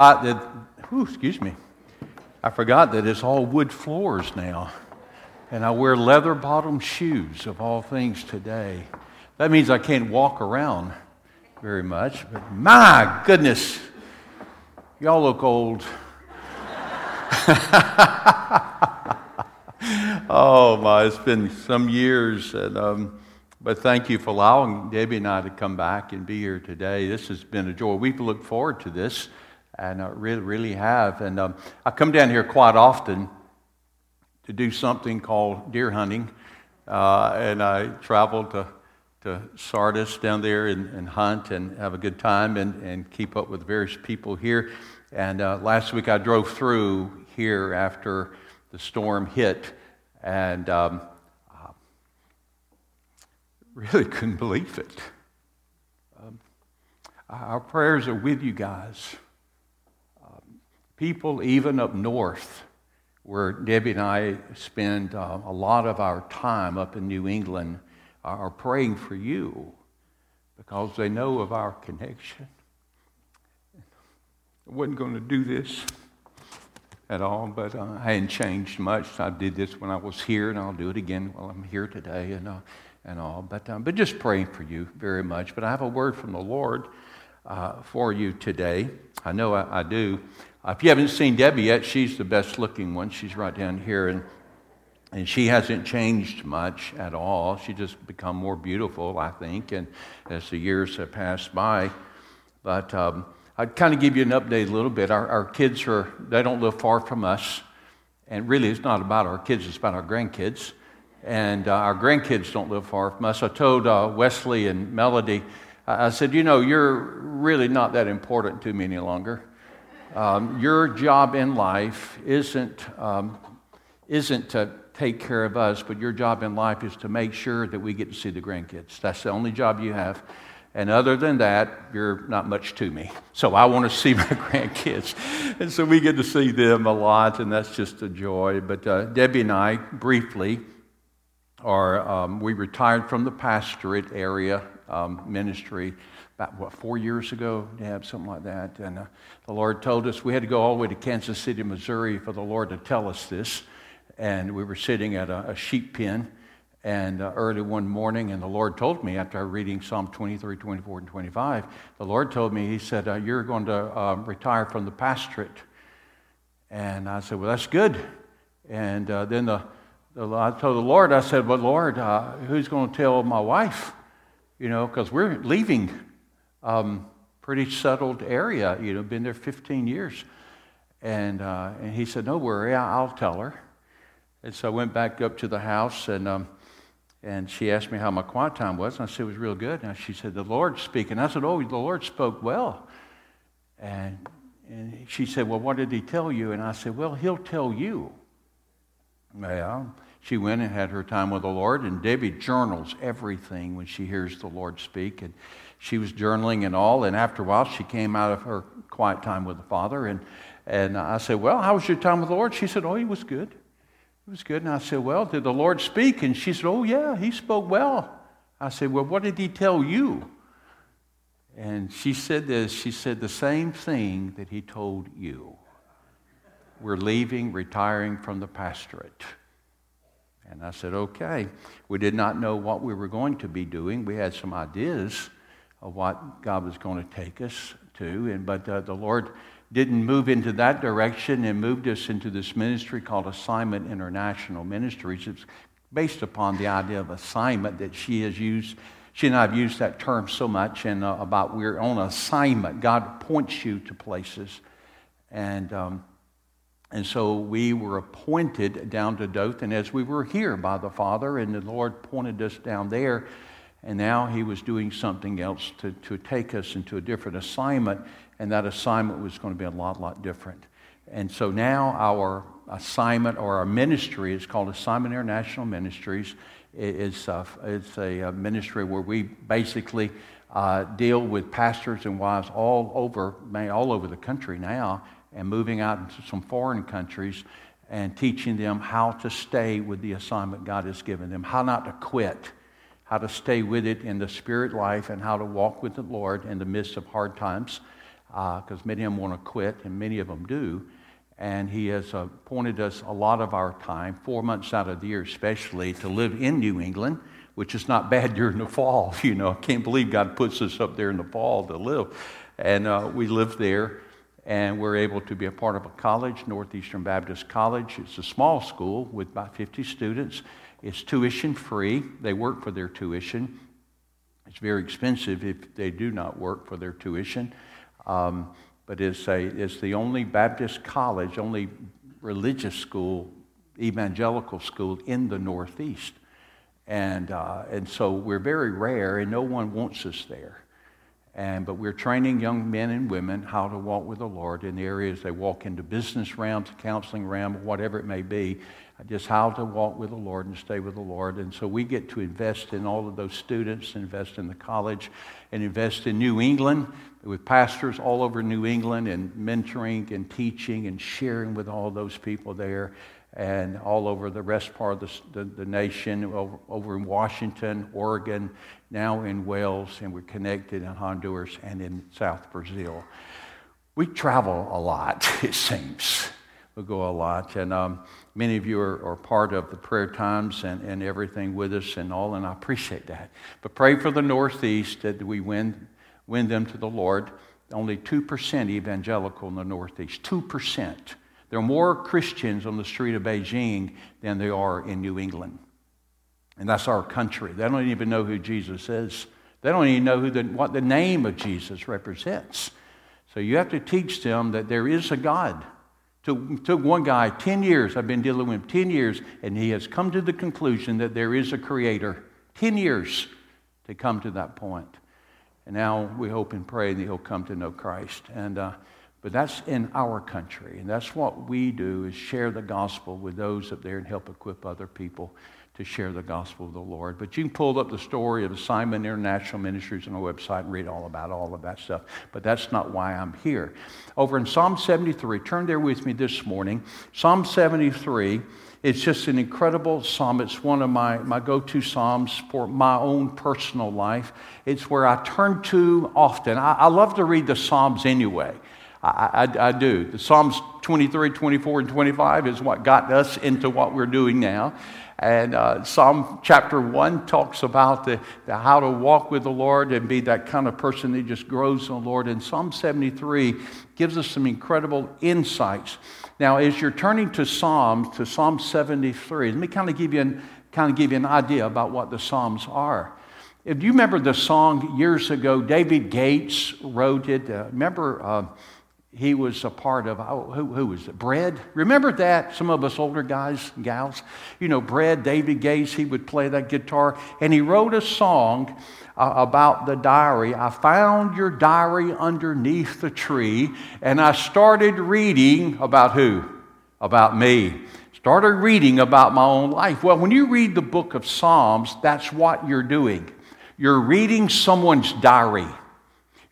I, whew, excuse me. I forgot that it's all wood floors now. And I wear leather bottom shoes of all things today. That means I can't walk around very much. But my goodness, y'all look old. oh my, it's been some years. And, um, but thank you for allowing Debbie and I to come back and be here today. This has been a joy. We've looked forward to this, and I really, really have. And um, I come down here quite often to do something called deer hunting, uh, and I travel to to Sardis down there and, and, hunt and have a good time and, and keep up with various people here. And uh, last week I drove through here after the storm hit, and um, really couldn't believe it. Um, our prayers are with you guys. People, even up north, where Debbie and I spend uh, a lot of our time up in New England, are praying for you because they know of our connection. I wasn't going to do this at all, but uh, I hadn't changed much. I did this when I was here, and I'll do it again while I'm here today. And uh, and all. But, um, but just praying for you very much. But I have a word from the Lord uh, for you today. I know I, I do. If you haven't seen Debbie yet, she's the best looking one. She's right down here. And, and she hasn't changed much at all. She's just become more beautiful, I think, and as the years have passed by. But um, I'd kind of give you an update a little bit. Our, our kids are, they don't live far from us. And really, it's not about our kids, it's about our grandkids and uh, our grandkids don't live far from us. I told uh, Wesley and Melody, I said, You know, you're really not that important to me any longer. Um, your job in life isn't, um, isn't to take care of us, but your job in life is to make sure that we get to see the grandkids. That's the only job you have. And other than that, you're not much to me. So I want to see my grandkids. And so we get to see them a lot, and that's just a joy. But uh, Debbie and I, briefly, or um, we retired from the pastorate area um, ministry about what four years ago, Dad, something like that. And uh, the Lord told us we had to go all the way to Kansas City, Missouri, for the Lord to tell us this. And we were sitting at a, a sheep pen, and uh, early one morning, and the Lord told me after reading Psalm 23, 24, and 25, the Lord told me, He said, uh, "You're going to um, retire from the pastorate." And I said, "Well, that's good." And uh, then the I told the Lord, I said, But Lord, uh, who's going to tell my wife? You know, because we're leaving um, pretty settled area, you know, been there 15 years. And, uh, and he said, No worry, I'll tell her. And so I went back up to the house and, um, and she asked me how my quiet time was. And I said, It was real good. And she said, The Lord's speaking. I said, Oh, the Lord spoke well. And, and she said, Well, what did he tell you? And I said, Well, he'll tell you. Well, she went and had her time with the Lord, and Debbie journals everything when she hears the Lord speak. And she was journaling and all, and after a while, she came out of her quiet time with the Father. And, and I said, Well, how was your time with the Lord? She said, Oh, he was good. It was good. And I said, Well, did the Lord speak? And she said, Oh, yeah, he spoke well. I said, Well, what did he tell you? And she said this she said, The same thing that he told you we're leaving, retiring from the pastorate. And I said, okay. We did not know what we were going to be doing. We had some ideas of what God was going to take us to, and, but uh, the Lord didn't move into that direction and moved us into this ministry called Assignment International Ministries. It's based upon the idea of assignment that she has used. She and I have used that term so much, and uh, about we're on assignment. God points you to places, and um, and so we were appointed down to Dothan as we were here by the Father, and the Lord pointed us down there. And now He was doing something else to, to take us into a different assignment, and that assignment was going to be a lot, lot different. And so now our assignment or our ministry is called Assignment International Ministries. It's a, it's a ministry where we basically uh, deal with pastors and wives all over, all over the country now and moving out into some foreign countries and teaching them how to stay with the assignment God has given them, how not to quit, how to stay with it in the spirit life, and how to walk with the Lord in the midst of hard times. because uh, many of them want to quit, and many of them do. And he has appointed us a lot of our time, four months out of the year especially, to live in New England, which is not bad during the fall. You know, I can't believe God puts us up there in the fall to live. And uh, we live there, and we're able to be a part of a college, Northeastern Baptist College. It's a small school with about 50 students. It's tuition free. They work for their tuition. It's very expensive if they do not work for their tuition. Um, but it's, a, it's the only Baptist college, only religious school, evangelical school in the Northeast. And, uh, and so we're very rare, and no one wants us there. And, but we're training young men and women how to walk with the Lord in the areas they walk into business realms, counseling realm, whatever it may be, just how to walk with the Lord and stay with the Lord. And so we get to invest in all of those students, invest in the college, and invest in New England with pastors all over New England and mentoring and teaching and sharing with all those people there and all over the rest part of the, the, the nation, over, over, in Washington, Oregon, now in Wales, and we're connected in Honduras and in South Brazil. We travel a lot, it seems. We go a lot. And um, many of you are, are, part of the prayer times and, and everything with us and all, and I appreciate that. But pray for the Northeast that we win win them to the Lord. Only 2% evangelical in the Northeast. 2%. There are more Christians on the street of Beijing than there are in New England. And that's our country. They don't even know who Jesus is. They don't even know who the, what the name of Jesus represents. So you have to teach them that there is a God. Took, took one guy 10 years, I've been dealing with him 10 years, and he has come to the conclusion that there is a creator. 10 years to come to that point. And now we hope and pray that he'll come to know Christ. And, uh, but that's in our country. And that's what we do is share the gospel with those up there and help equip other people to share the gospel of the Lord. But you can pull up the story of Assignment International Ministries on our website and read all about all of that stuff. But that's not why I'm here. Over in Psalm 73, turn there with me this morning. Psalm 73 it's just an incredible psalm. It's one of my, my go to psalms for my own personal life. It's where I turn to often. I, I love to read the Psalms anyway. I, I, I, do. The Psalms 23, 24, and 25 is what got us into what we're doing now. And uh, Psalm chapter 1 talks about the, the, how to walk with the Lord and be that kind of person that just grows in the Lord. And Psalm 73 gives us some incredible insights. Now, as you're turning to Psalms, to Psalm 73, let me kind of give you an, kind of give you an idea about what the Psalms are. If you remember the song years ago, David Gates wrote it. Uh, remember, uh, he was a part of, oh, who, who was it? Bread. Remember that? Some of us older guys gals. You know, Bread, David Gates, he would play that guitar. And he wrote a song uh, about the diary. I found your diary underneath the tree, and I started reading about who? About me. Started reading about my own life. Well, when you read the book of Psalms, that's what you're doing. You're reading someone's diary.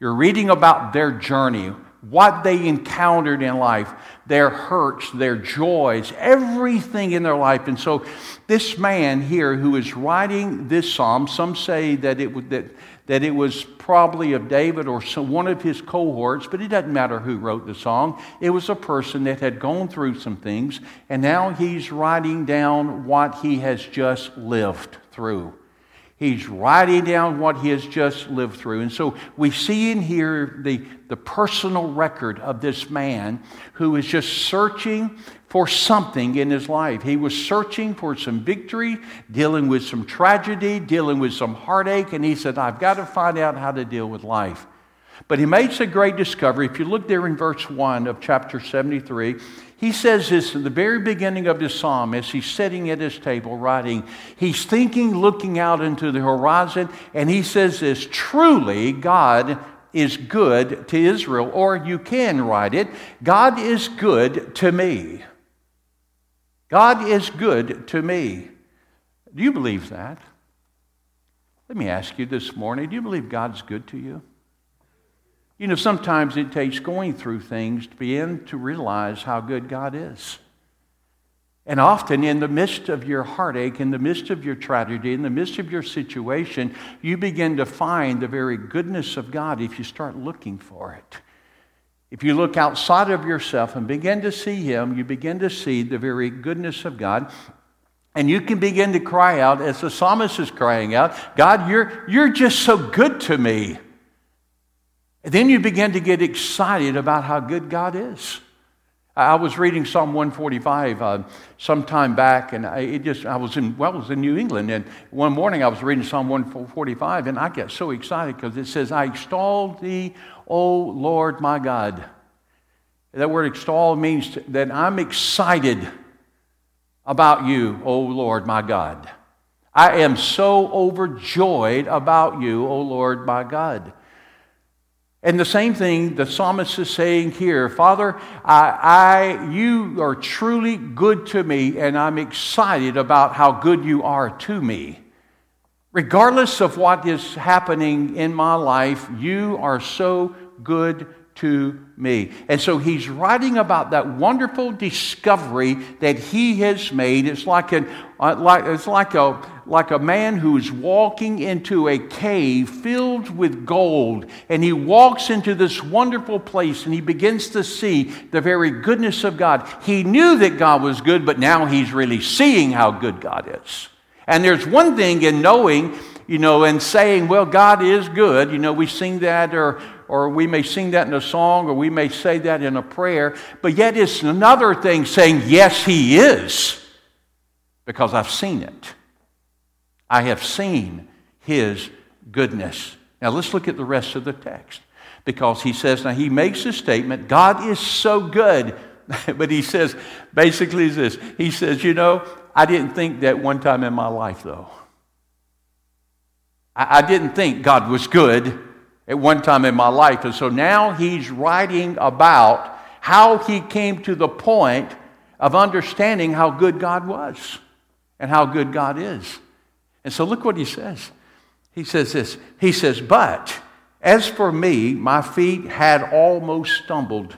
You're reading about their journey, what they encountered in life, their hurts, their joys, everything in their life. And so, this man here who is writing this psalm, some say that it, that, that it was probably of David or some, one of his cohorts, but it doesn't matter who wrote the song. It was a person that had gone through some things, and now he's writing down what he has just lived through. He's writing down what he has just lived through. And so we see in here the, the personal record of this man who is just searching for something in his life. He was searching for some victory, dealing with some tragedy, dealing with some heartache, and he said, I've got to find out how to deal with life. But he makes a great discovery. If you look there in verse 1 of chapter 73, he says this in the very beginning of his psalm as he's sitting at his table writing. He's thinking, looking out into the horizon, and he says this Truly, God is good to Israel. Or you can write it God is good to me. God is good to me. Do you believe that? Let me ask you this morning do you believe God's good to you? You know, sometimes it takes going through things to begin to realize how good God is. And often, in the midst of your heartache, in the midst of your tragedy, in the midst of your situation, you begin to find the very goodness of God if you start looking for it. If you look outside of yourself and begin to see Him, you begin to see the very goodness of God. And you can begin to cry out, as the psalmist is crying out, God, you're, you're just so good to me. And then you begin to get excited about how good God is. I was reading Psalm 145 uh, some time back, and I, just I was in well, was in New England, and one morning I was reading Psalm 145, and I get so excited because it says, "I extol thee, O Lord my God." That word "extol" means that I'm excited about you, O Lord my God. I am so overjoyed about you, O Lord my God. And the same thing the psalmist is saying here Father, I, I, you are truly good to me, and I'm excited about how good you are to me. Regardless of what is happening in my life, you are so good to me. And so he's writing about that wonderful discovery that he has made. It's like, an, uh, like, it's like, a, like a man who's walking into a cave filled with gold. And he walks into this wonderful place and he begins to see the very goodness of God. He knew that God was good, but now he's really seeing how good God is. And there's one thing in knowing you know, and saying, well, God is good. You know, we sing that, or, or we may sing that in a song, or we may say that in a prayer. But yet it's another thing saying, yes, He is, because I've seen it. I have seen His goodness. Now let's look at the rest of the text. Because he says, now he makes a statement, God is so good. but he says, basically, this He says, you know, I didn't think that one time in my life, though. I, I didn't think God was good at one time in my life. And so now he's writing about how he came to the point of understanding how good God was and how good God is. And so look what he says. He says this He says, But as for me, my feet had almost stumbled,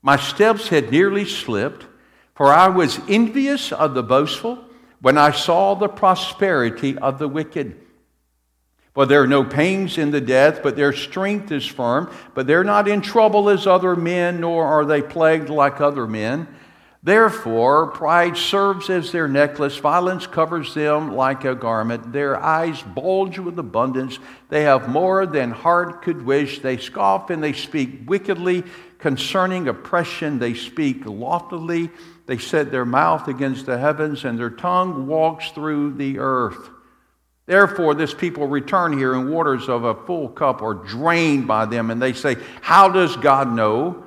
my steps had nearly slipped, for I was envious of the boastful when I saw the prosperity of the wicked. For there are no pains in the death, but their strength is firm. But they're not in trouble as other men, nor are they plagued like other men. Therefore, pride serves as their necklace, violence covers them like a garment. Their eyes bulge with abundance. They have more than heart could wish. They scoff and they speak wickedly. Concerning oppression, they speak loftily. They set their mouth against the heavens, and their tongue walks through the earth. Therefore, this people return here, and waters of a full cup are drained by them. And they say, How does God know?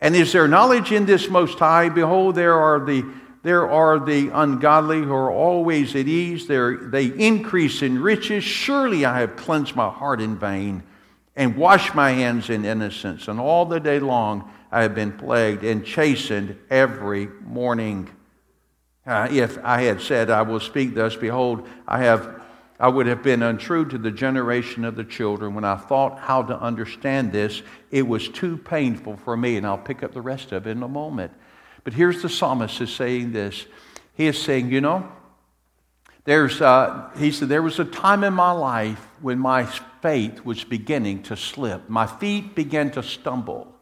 And is there knowledge in this Most High? Behold, there are the, there are the ungodly who are always at ease. They're, they increase in riches. Surely I have cleansed my heart in vain and washed my hands in innocence. And all the day long I have been plagued and chastened every morning. Uh, if I had said, I will speak thus, behold, I have I would have been untrue to the generation of the children. When I thought how to understand this, it was too painful for me, and I'll pick up the rest of it in a moment. But here's the psalmist is saying this. He is saying, you know, there's, uh, he said, there was a time in my life when my faith was beginning to slip. My feet began to stumble.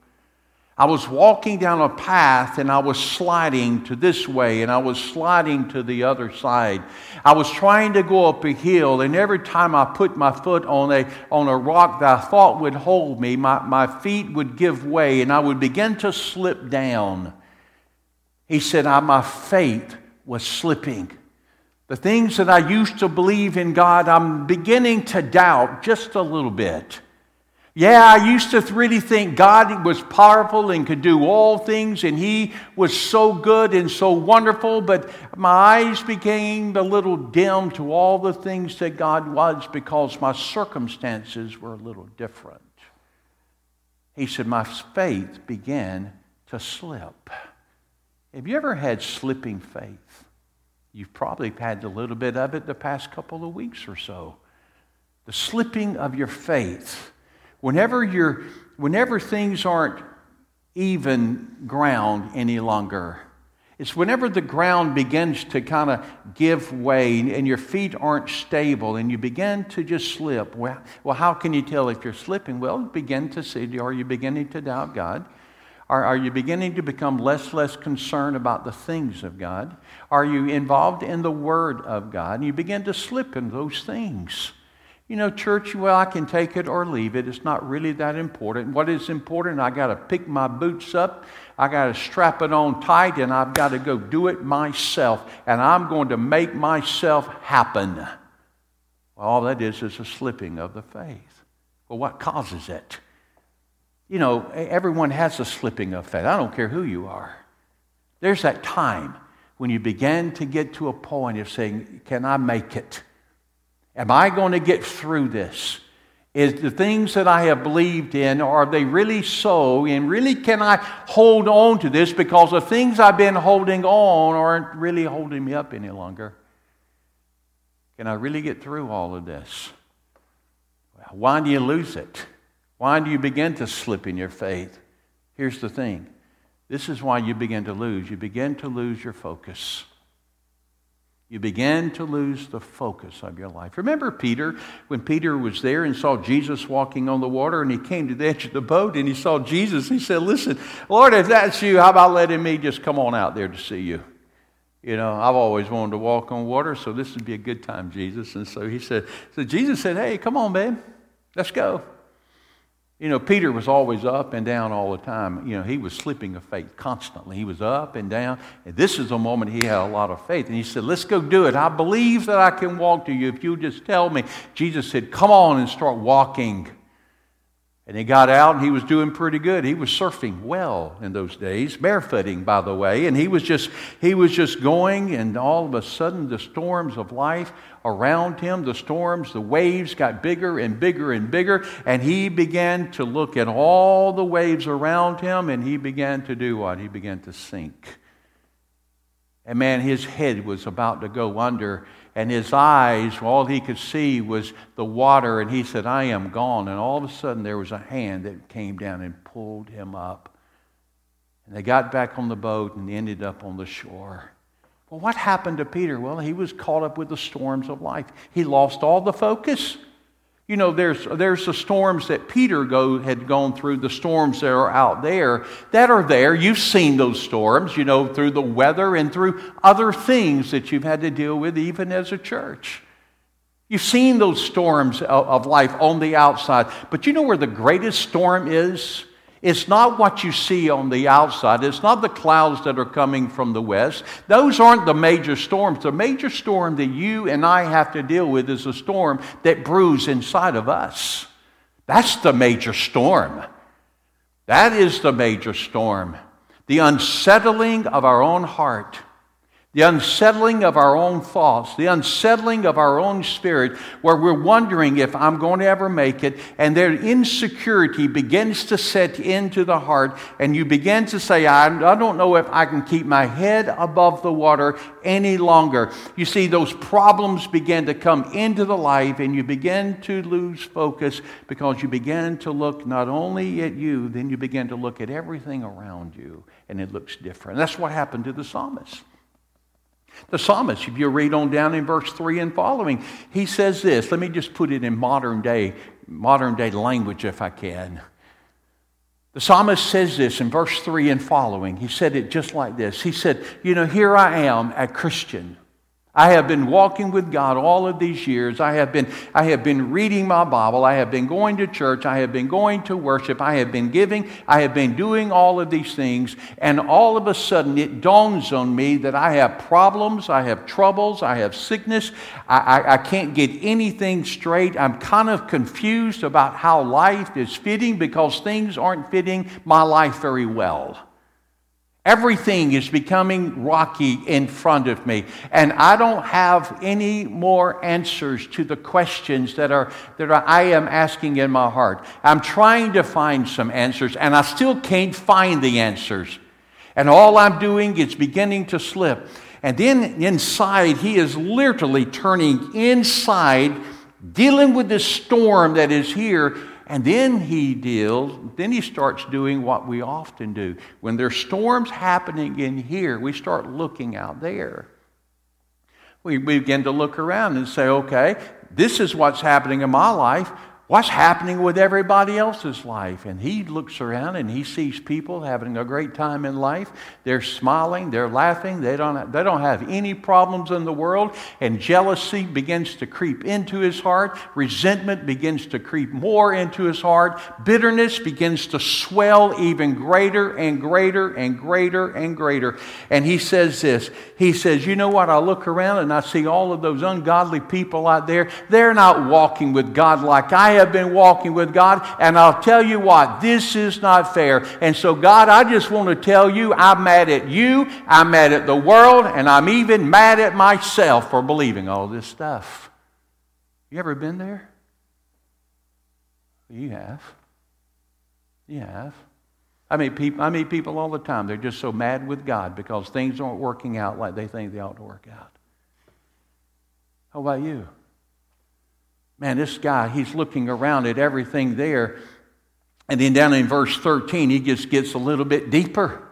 I was walking down a path and I was sliding to this way and I was sliding to the other side. I was trying to go up a hill, and every time I put my foot on a, on a rock that I thought would hold me, my, my feet would give way and I would begin to slip down. He said, I, My faith was slipping. The things that I used to believe in God, I'm beginning to doubt just a little bit. Yeah, I used to really think God was powerful and could do all things, and He was so good and so wonderful, but my eyes became a little dim to all the things that God was because my circumstances were a little different. He said, My faith began to slip. Have you ever had slipping faith? You've probably had a little bit of it the past couple of weeks or so. The slipping of your faith. Whenever, you're, whenever things aren't even ground any longer, It's whenever the ground begins to kind of give way and your feet aren't stable and you begin to just slip. Well, well, how can you tell if you're slipping? Well, begin to see, are you beginning to doubt God? Are, are you beginning to become less less concerned about the things of God? Are you involved in the Word of God? And you begin to slip in those things. You know, church, well, I can take it or leave it. It's not really that important. What is important, I got to pick my boots up, I got to strap it on tight, and I've got to go do it myself. And I'm going to make myself happen. All that is is a slipping of the faith. Well, what causes it? You know, everyone has a slipping of faith. I don't care who you are. There's that time when you begin to get to a point of saying, Can I make it? Am I going to get through this? Is the things that I have believed in, are they really so? And really, can I hold on to this because the things I've been holding on aren't really holding me up any longer? Can I really get through all of this? Why do you lose it? Why do you begin to slip in your faith? Here's the thing this is why you begin to lose. You begin to lose your focus you began to lose the focus of your life. Remember Peter, when Peter was there and saw Jesus walking on the water, and he came to the edge of the boat and he saw Jesus. He said, Listen, Lord, if that's you, how about letting me just come on out there to see you? You know, I've always wanted to walk on water, so this would be a good time, Jesus. And so he said, so Jesus said, Hey, come on, babe, let's go. You know, Peter was always up and down all the time. You know, he was slipping of faith constantly. He was up and down. And this is a moment he had a lot of faith. And he said, Let's go do it. I believe that I can walk to you if you just tell me. Jesus said, Come on and start walking. And he got out and he was doing pretty good. He was surfing well in those days, barefooting, by the way. And he was just he was just going, and all of a sudden the storms of life around him, the storms, the waves got bigger and bigger and bigger, and he began to look at all the waves around him, and he began to do what? He began to sink. And man, his head was about to go under and his eyes, all he could see was the water, and he said, I am gone. And all of a sudden, there was a hand that came down and pulled him up. And they got back on the boat and ended up on the shore. Well, what happened to Peter? Well, he was caught up with the storms of life. He lost all the focus. You know, there's, there's the storms that Peter go, had gone through, the storms that are out there that are there. You've seen those storms, you know, through the weather and through other things that you've had to deal with, even as a church. You've seen those storms of, of life on the outside. But you know where the greatest storm is? It's not what you see on the outside. It's not the clouds that are coming from the west. Those aren't the major storms. The major storm that you and I have to deal with is a storm that brews inside of us. That's the major storm. That is the major storm. The unsettling of our own heart the unsettling of our own thoughts, the unsettling of our own spirit, where we're wondering if I'm going to ever make it, and their insecurity begins to set into the heart, and you begin to say, I, I don't know if I can keep my head above the water any longer. You see, those problems begin to come into the life, and you begin to lose focus because you begin to look not only at you, then you begin to look at everything around you, and it looks different. That's what happened to the psalmist. The psalmist, if you read on down in verse 3 and following, he says this. Let me just put it in modern day, modern day language if I can. The psalmist says this in verse 3 and following. He said it just like this. He said, You know, here I am, a Christian. I have been walking with God all of these years. I have been, I have been reading my Bible. I have been going to church. I have been going to worship. I have been giving. I have been doing all of these things. And all of a sudden, it dawns on me that I have problems. I have troubles. I have sickness. I, I, I can't get anything straight. I'm kind of confused about how life is fitting because things aren't fitting my life very well. Everything is becoming rocky in front of me, and I don't have any more answers to the questions that, are, that are, I am asking in my heart. I'm trying to find some answers, and I still can't find the answers. And all I'm doing is beginning to slip. And then inside, he is literally turning inside, dealing with this storm that is here And then he deals, then he starts doing what we often do. When there's storms happening in here, we start looking out there. We begin to look around and say, okay, this is what's happening in my life what's happening with everybody else's life. And he looks around and he sees people having a great time in life. They're smiling, they're laughing, they don't, they don't have any problems in the world. And jealousy begins to creep into his heart, resentment begins to creep more into his heart, bitterness begins to swell even greater and greater and greater and greater. And he says this He says, You know what? I look around and I see all of those ungodly people out there. They're not walking with God like I have been walking with God, and I'll tell you what, this is not fair. And so, God, I just want to tell you I'm mad at you, I'm mad at the world, and I'm even mad at myself for believing all this stuff. You ever been there? You have. You have. I meet, people, I meet people all the time. They're just so mad with God because things aren't working out like they think they ought to work out. How about you? Man, this guy, he's looking around at everything there. And then down in verse 13, he just gets a little bit deeper.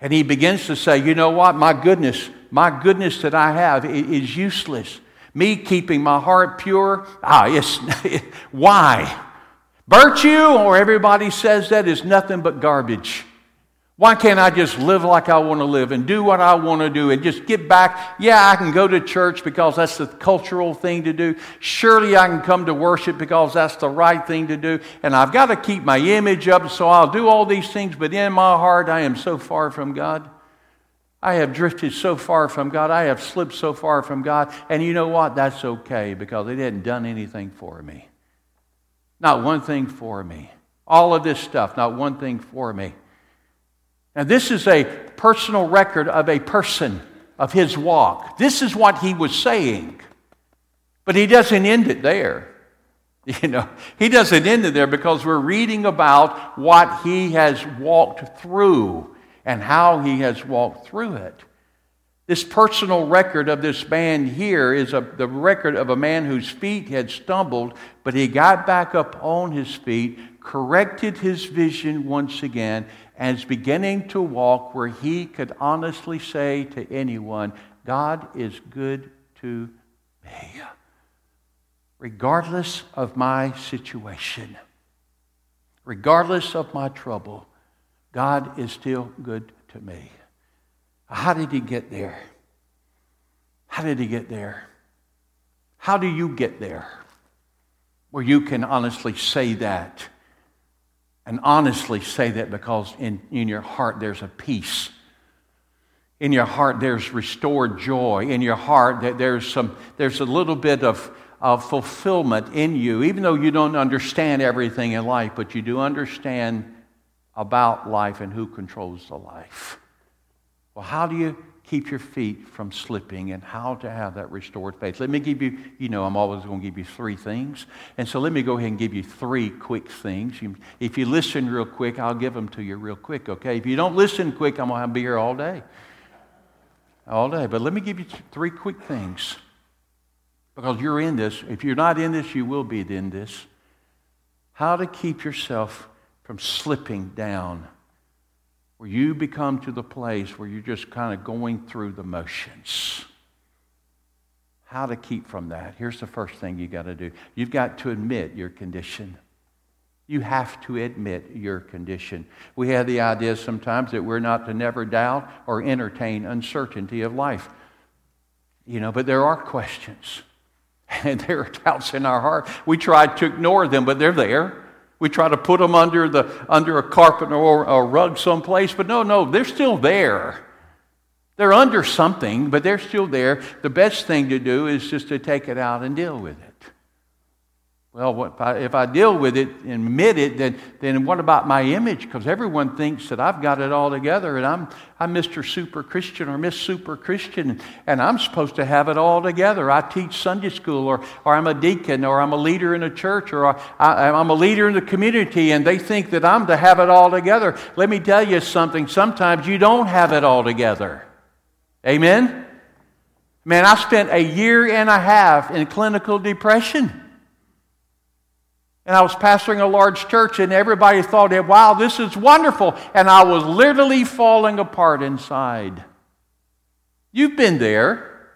And he begins to say, You know what? My goodness, my goodness that I have is useless. Me keeping my heart pure, ah, it's, why? Virtue, or everybody says that, is nothing but garbage. Why can't I just live like I want to live and do what I want to do and just get back? Yeah, I can go to church because that's the cultural thing to do. Surely I can come to worship because that's the right thing to do. And I've got to keep my image up, so I'll do all these things, but in my heart, I am so far from God. I have drifted so far from God. I have slipped so far from God. And you know what? That's okay because it hadn't done anything for me. Not one thing for me. All of this stuff, not one thing for me. Now, this is a personal record of a person, of his walk. This is what he was saying. But he doesn't end it there. You know, he doesn't end it there because we're reading about what he has walked through and how he has walked through it. This personal record of this man here is a, the record of a man whose feet had stumbled, but he got back up on his feet, corrected his vision once again, and is beginning to walk where he could honestly say to anyone, God is good to me, regardless of my situation, regardless of my trouble. God is still good to me. How did he get there? How did he get there? How do you get there? Where you can honestly say that and honestly say that because in, in your heart there's a peace. In your heart there's restored joy. In your heart there's, some, there's a little bit of, of fulfillment in you, even though you don't understand everything in life, but you do understand about life and who controls the life. Well, how do you keep your feet from slipping and how to have that restored faith. Let me give you, you know, I'm always going to give you three things. And so let me go ahead and give you three quick things. If you listen real quick, I'll give them to you real quick, okay? If you don't listen quick, I'm going to be here all day. All day. But let me give you three quick things. Because you're in this. If you're not in this, you will be in this. How to keep yourself from slipping down where you become to the place where you're just kind of going through the motions. How to keep from that? Here's the first thing you got to do you've got to admit your condition. You have to admit your condition. We have the idea sometimes that we're not to never doubt or entertain uncertainty of life. You know, but there are questions and there are doubts in our heart. We try to ignore them, but they're there. We try to put them under, the, under a carpet or a rug someplace, but no, no, they're still there. They're under something, but they're still there. The best thing to do is just to take it out and deal with it. Well, if I, if I deal with it and admit it, then, then what about my image? Because everyone thinks that I've got it all together and I'm, I'm Mr. Super Christian or Miss Super Christian and I'm supposed to have it all together. I teach Sunday school or, or I'm a deacon or I'm a leader in a church or I, I'm a leader in the community and they think that I'm to have it all together. Let me tell you something. Sometimes you don't have it all together. Amen? Man, I spent a year and a half in clinical depression. And I was pastoring a large church, and everybody thought, wow, this is wonderful. And I was literally falling apart inside. You've been there.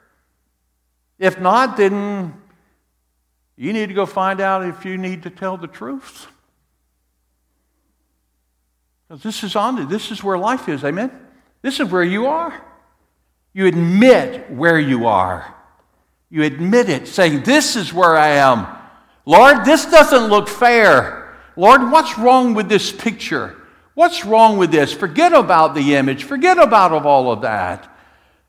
If not, then you need to go find out if you need to tell the truth. Because this is on this is where life is, amen? This is where you are. You admit where you are. You admit it, saying, This is where I am. Lord, this doesn't look fair. Lord, what's wrong with this picture? What's wrong with this? Forget about the image. Forget about all of that.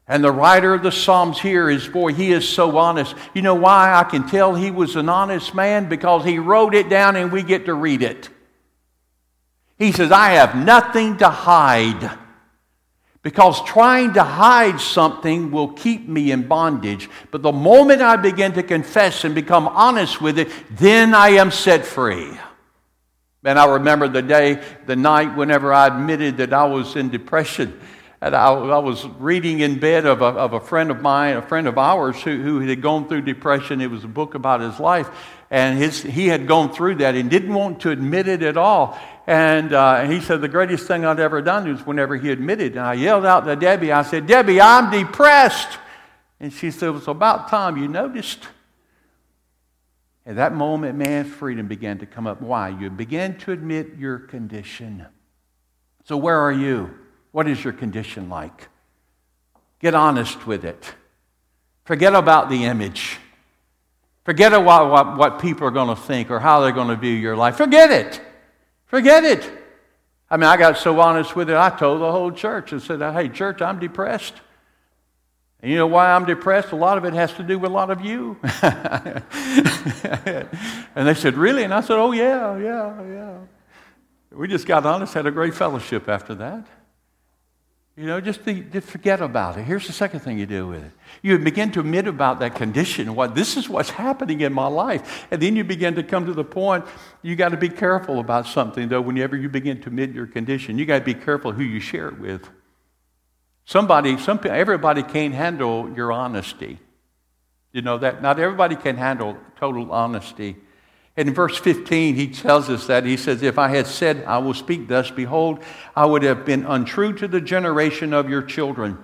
And the writer of the Psalms here is, boy, he is so honest. You know why I can tell he was an honest man? Because he wrote it down and we get to read it. He says, I have nothing to hide. Because trying to hide something will keep me in bondage. But the moment I begin to confess and become honest with it, then I am set free. And I remember the day, the night, whenever I admitted that I was in depression. And I, I was reading in bed of a, of a friend of mine, a friend of ours, who, who had gone through depression. It was a book about his life. And his, he had gone through that and didn't want to admit it at all. And, uh, he said, The greatest thing I'd ever done was whenever he admitted. And I yelled out to Debbie, I said, Debbie, I'm depressed. And she said, It was about time you noticed. At that moment, man's freedom began to come up. Why? You began to admit your condition. So, where are you? What is your condition like? Get honest with it. Forget about the image. Forget about what, what people are going to think or how they're going to view your life. Forget it. Forget it. I mean, I got so honest with it, I told the whole church and said, Hey, church, I'm depressed. And you know why I'm depressed? A lot of it has to do with a lot of you. and they said, Really? And I said, Oh, yeah, yeah, yeah. We just got honest, had a great fellowship after that. You know, just, to, forget about it. Here's the second thing you do with it. You begin to admit about that condition. What this is what's happening in my life, and then you begin to come to the point. You got to be careful about something, though. Whenever you begin to admit your condition, you got to be careful who you share it with. Somebody, some, everybody can't handle your honesty. You know that not everybody can handle total honesty. And in verse 15, he tells us that. He says, If I had said, I will speak thus, behold, I would have been untrue to the generation of your children.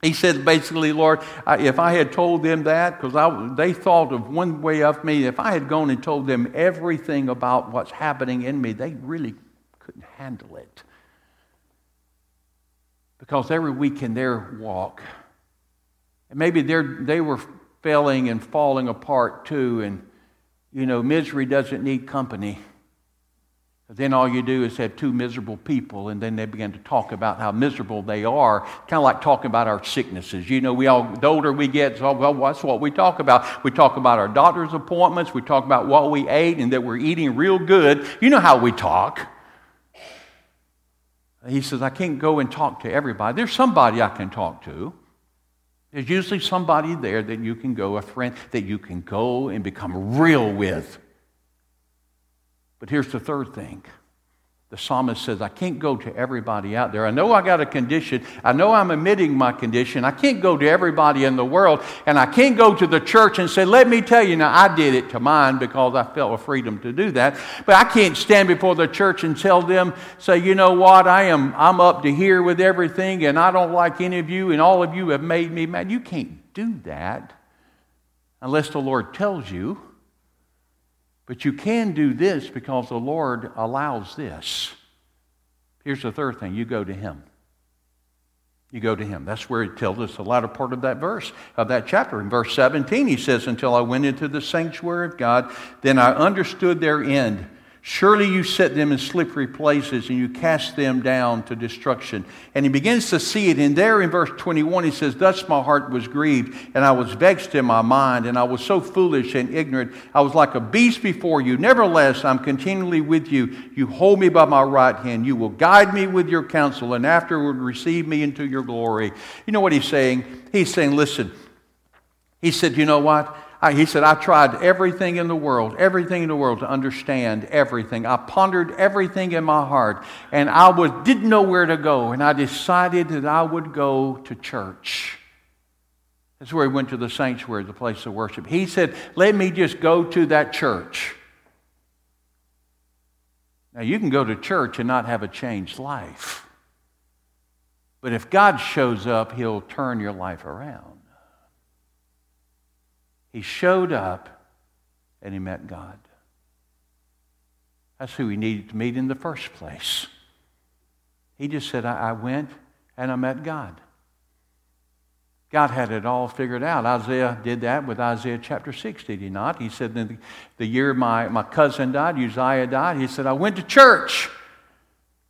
He said, basically, Lord, if I had told them that, because they thought of one way of me, if I had gone and told them everything about what's happening in me, they really couldn't handle it. Because every week in their walk, and maybe they were failing and falling apart too, and you know, misery doesn't need company. Then all you do is have two miserable people, and then they begin to talk about how miserable they are, kind of like talking about our sicknesses. You know, we all, the older we get, so, well, that's what we talk about. We talk about our doctor's appointments, we talk about what we ate and that we're eating real good. You know how we talk. He says, I can't go and talk to everybody. There's somebody I can talk to. There's usually somebody there that you can go, a friend that you can go and become real with. But here's the third thing the psalmist says, I can't go to everybody out there. I know I got a condition. I know I'm admitting my condition. I can't go to everybody in the world. And I can't go to the church and say, Let me tell you, now I did it to mine because I felt a freedom to do that. But I can't stand before the church and tell them, say, you know what, I am I'm up to here with everything and I don't like any of you and all of you have made me mad. You can't do that unless the Lord tells you. But you can do this because the Lord allows this. Here's the third thing you go to Him. You go to Him. That's where He tells us the latter part of that verse, of that chapter. In verse 17, He says, Until I went into the sanctuary of God, then I understood their end Surely you set them in slippery places and you cast them down to destruction. And he begins to see it. And there in verse 21, he says, Thus my heart was grieved, and I was vexed in my mind, and I was so foolish and ignorant. I was like a beast before you. Nevertheless, I'm continually with you. You hold me by my right hand. You will guide me with your counsel, and afterward receive me into your glory. You know what he's saying? He's saying, Listen, he said, You know what? I, he said, I tried everything in the world, everything in the world to understand everything. I pondered everything in my heart, and I was, didn't know where to go. And I decided that I would go to church. That's where he went to the sanctuary, the place of worship. He said, Let me just go to that church. Now, you can go to church and not have a changed life. But if God shows up, He'll turn your life around. He showed up and He met God. That's who He needed to meet in the first place. He just said, I, I went and I met God. God had it all figured out. Isaiah did that with Isaiah chapter 6, did he not? He said, the, the year my, my cousin died, Uzziah died, he said, I went to church.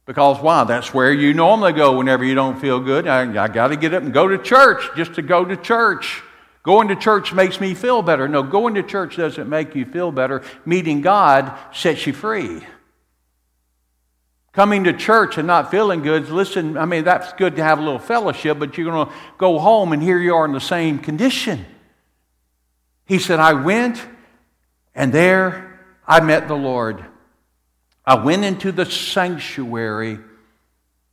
Because why? That's where you normally go whenever you don't feel good. I, I got to get up and go to church just to go to church. Going to church makes me feel better. No, going to church doesn't make you feel better. Meeting God sets you free. Coming to church and not feeling good, listen, I mean, that's good to have a little fellowship, but you're going to go home and here you are in the same condition. He said, I went and there I met the Lord. I went into the sanctuary,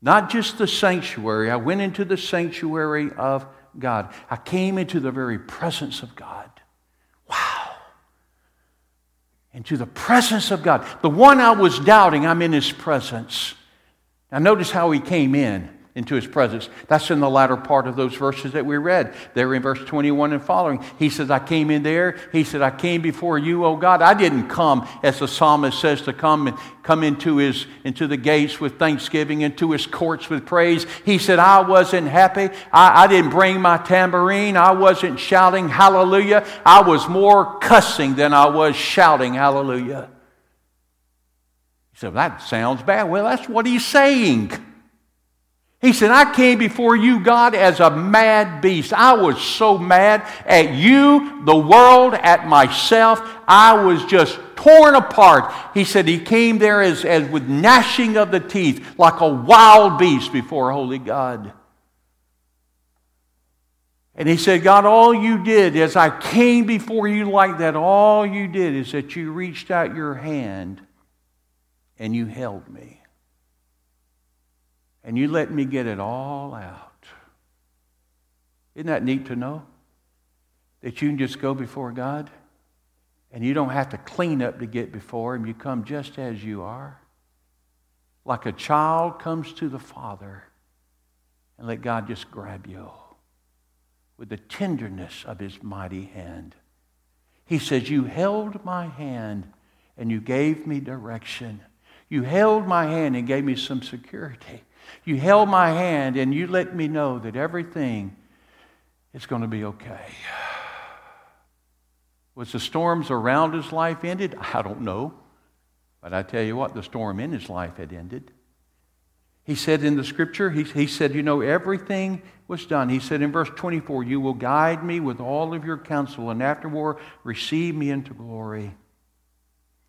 not just the sanctuary, I went into the sanctuary of God. I came into the very presence of God Wow. into the presence of God. The one I was doubting, I'm in his presence. Now, notice how he came in into his presence. That's in the latter part of those verses that we read. There in verse 21 and following. He says, I came in there. He said, I came before you, O God. I didn't come, as the psalmist says, to come and come into his into the gates with thanksgiving, into his courts with praise. He said, I wasn't happy. I, I didn't bring my tambourine. I wasn't shouting hallelujah. I was more cussing than I was shouting hallelujah. He said, well, that sounds bad. Well, that's what he's saying. He said, I came before you, God, as a mad beast. I was so mad at you, the world, at myself. I was just torn apart. He said he came there as, as with gnashing of the teeth, like a wild beast before holy God. And he said, God, all you did as I came before you like that, all you did is that you reached out your hand and you held me and you let me get it all out. Isn't that neat to know? That you can just go before God and you don't have to clean up to get before Him. You come just as you are. Like a child comes to the Father and let God just grab you with the tenderness of His mighty hand. He says, You held my hand and you gave me direction. You held my hand and gave me some security. You held my hand and you let me know that everything is going to be okay. Was the storms around his life ended? I don't know. But I tell you what, the storm in his life had ended. He said in the scripture, he, he said, You know, everything was done. He said in verse 24, You will guide me with all of your counsel, and afterward receive me into glory.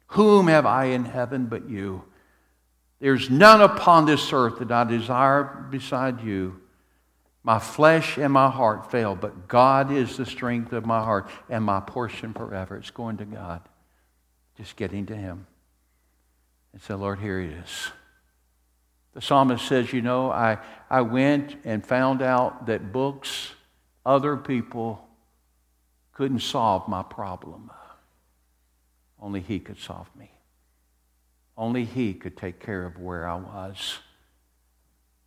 Whom have I in heaven but you? There's none upon this earth that I desire beside you. My flesh and my heart fail, but God is the strength of my heart and my portion forever. It's going to God, just getting to Him. And so, Lord, here He is. The psalmist says, You know, I, I went and found out that books, other people couldn't solve my problem. Only He could solve me. Only He could take care of where I was.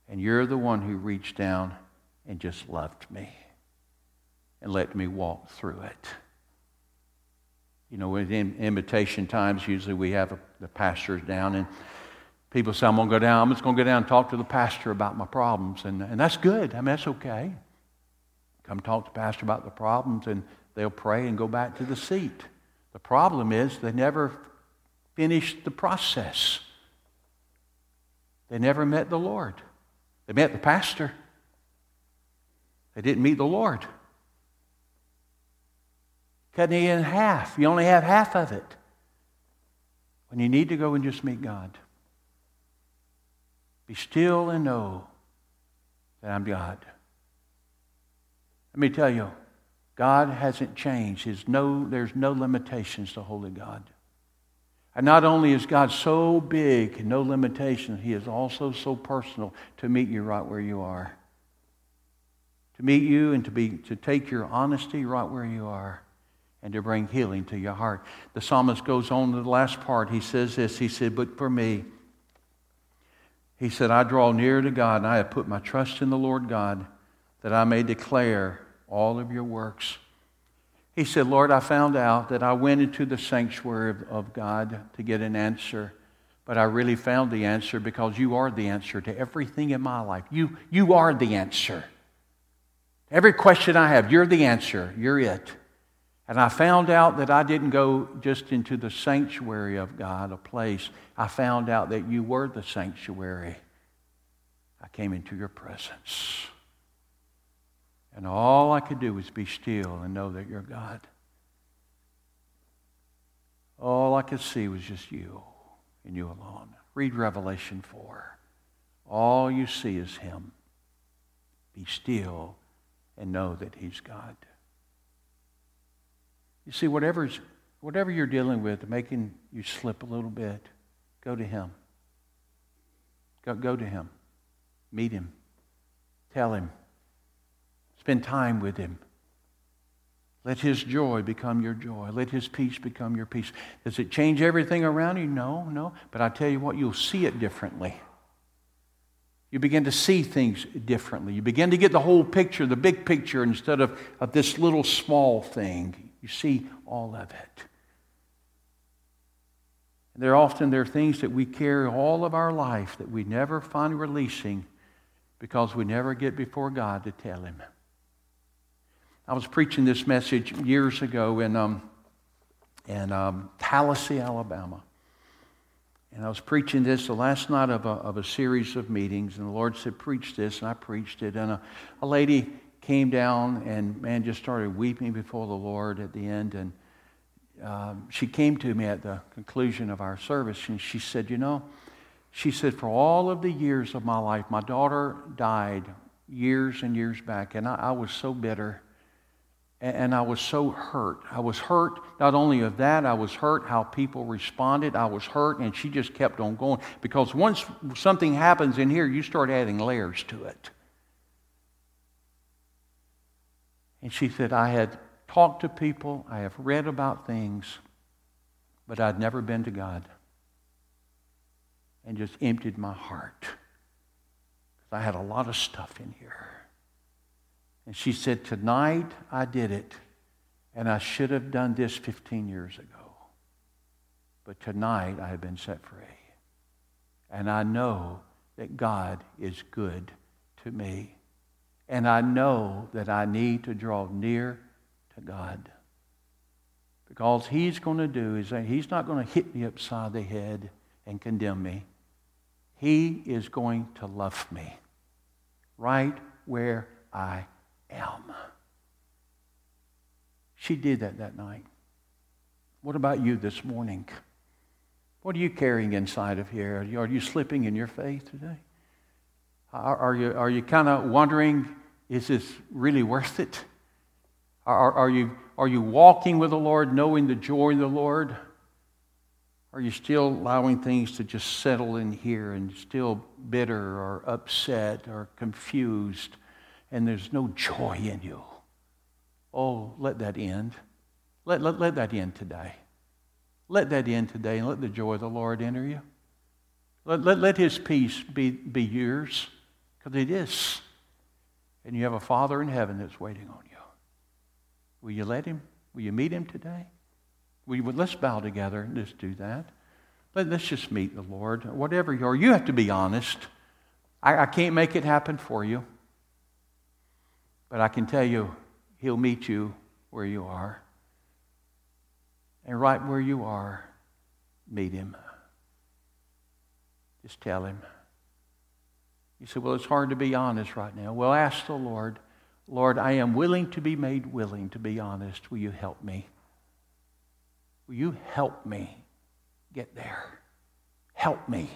And you're the one who reached down and just loved me and let me walk through it. You know, in invitation times, usually we have a, the pastors down, and people say, I'm going to go down. I'm just going to go down and talk to the pastor about my problems. And, and that's good. I mean, that's okay. Come talk to the pastor about the problems, and they'll pray and go back to the seat. The problem is they never finished the process. They never met the Lord. They met the pastor. They didn't meet the Lord. Cut it in half. You only have half of it. When you need to go and just meet God. Be still and know that I'm God. Let me tell you, God hasn't changed. His no, there's no limitations to holy God. And not only is God so big no limitations, He is also so personal to meet you right where you are. To meet you and to, be, to take your honesty right where you are and to bring healing to your heart. The psalmist goes on to the last part. He says this He said, But for me, He said, I draw near to God, and I have put my trust in the Lord God, that I may declare all of your works. He said, Lord, I found out that I went into the sanctuary of, of God to get an answer, but I really found the answer because you are the answer to everything in my life. You, you are the answer. Every question I have, you're the answer. You're it. And I found out that I didn't go just into the sanctuary of God, a place. I found out that you were the sanctuary. I came into your presence. And all I could do was be still and know that you're God. All I could see was just you and you alone. Read Revelation 4. All you see is Him. Be still and know that He's God. You see, whatever's, whatever you're dealing with, making you slip a little bit, go to Him. Go, go to Him. Meet Him. Tell Him. Spend time with Him. Let His joy become your joy. Let His peace become your peace. Does it change everything around you? No, no. But I tell you what, you'll see it differently. You begin to see things differently. You begin to get the whole picture, the big picture, instead of, of this little small thing. You see all of it. And there are often there are things that we carry all of our life that we never find releasing because we never get before God to tell Him. I was preaching this message years ago in, um, in um, Tallassee, Alabama. And I was preaching this the last night of a, of a series of meetings, and the Lord said, Preach this, and I preached it. And a, a lady came down and, man, just started weeping before the Lord at the end. And um, she came to me at the conclusion of our service and she said, You know, she said, for all of the years of my life, my daughter died years and years back, and I, I was so bitter and, I was so hurt. I was hurt not only of that, I was hurt how people responded. I was hurt, and she just kept on going because once something happens in here, you start adding layers to it. And she said, I had talked to people, I have read about things, but I'd never been to God. And just emptied my heart. Because I had a lot of stuff in here. And she said, Tonight I did it, and I should have done this 15 years ago. But tonight I have been set free. And I know that God is good to me. And I know that I need to draw near to God. Because He's going to do is that He's not going to hit me upside the head and condemn me. He is going to love me right where I am. She did that that night. What about you this morning? What are you carrying inside of here? Are you slipping in your faith today? Are, are you, are you kind of wondering, is this really worth it? Are, are, you, are you walking with the Lord, knowing the joy of the Lord? Are you still allowing things to just settle in here and still bitter or upset or confused and there's no joy in you? Oh, let that end. Let, let, let that end today. Let that end today and let the joy of the Lord enter you. Let, let, let His peace be, be yours because it is. And you have a Father in heaven that's waiting on you. Will you let Him? Will you meet Him today? We let's bow together and just do that. Let, us just meet the Lord. Whatever you are, you have to be honest. I, I can't make it happen for you. But I can tell you, He'll meet you where you are. And right where you are, meet Him. Just tell Him. You say, Well, it's hard to be honest right now. Well, ask the Lord, Lord, I am willing to be made willing to be honest. Will you help me? Will you help me get there? Help me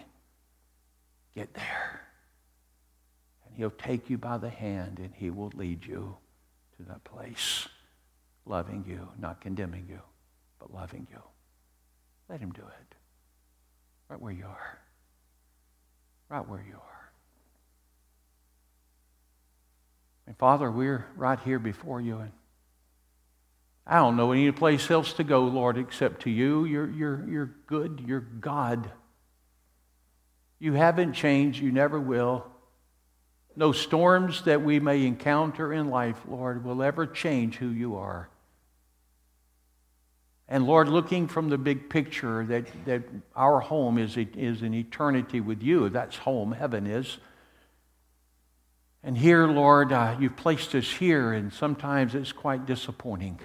get there. He'll take you by the hand and He will lead you to that place, loving you, not condemning you, but loving you. Let Him do it right where you are. Right where you are. And Father, we're right here before you. And I don't know any place else to go, Lord, except to you. You're, you're, you're good. You're God. You haven't changed. You never will. No storms that we may encounter in life, Lord, will ever change who you are. And Lord, looking from the big picture that, that our home is, is an eternity with you, that's home, heaven is. And here, Lord, uh, you've placed us here, and sometimes it's quite disappointing.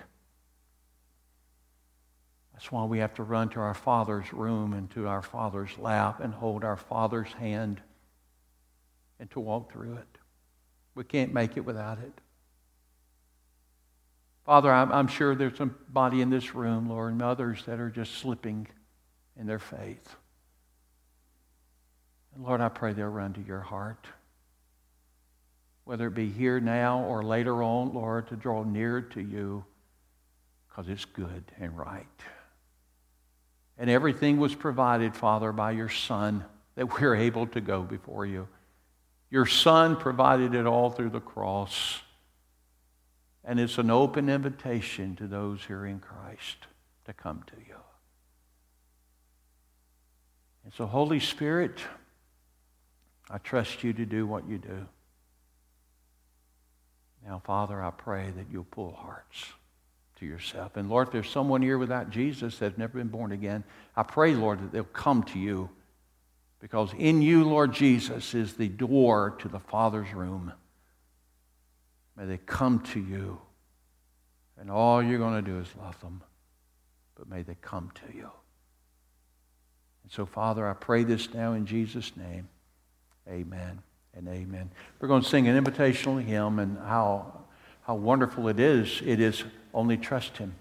That's why we have to run to our Father's room and to our Father's lap and hold our Father's hand and to walk through it. We can't make it without it. Father, I'm, I'm sure there's somebody in this room, Lord, and others that are just slipping in their faith. And Lord, I pray they'll run to your heart. Whether it be here now or later on, Lord, to draw near to you because it's good and right. And everything was provided, Father, by your Son that we're able to go before you. Your Son provided it all through the cross. And it's an open invitation to those who are in Christ to come to you. And so, Holy Spirit, I trust you to do what you do. Now, Father, I pray that you'll pull hearts to yourself. And Lord, if there's someone here without Jesus that's never been born again, I pray, Lord, that they'll come to you. Because in you, Lord Jesus, is the door to the Father's room. May they come to you. And all you're going to do is love them. But may they come to you. And so, Father, I pray this now in Jesus' name. Amen and amen. We're going to sing an invitational hymn and how, how wonderful it is. It is only trust Him.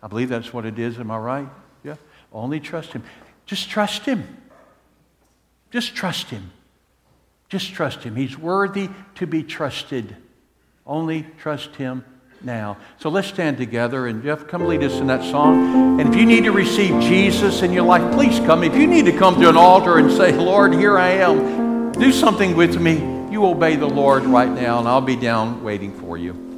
I believe that's what it is. Am I right? Yeah. Only trust Him. Just trust Him. Just trust Him. Just trust Him. He's worthy to be trusted. Only trust Him now. So let's stand together and Jeff, come lead us in that song. And if you need to receive Jesus in your life, please come. If you need to come to an altar and say, Lord, here I am, do something with me. You obey the Lord right now, and I'll be down waiting for you.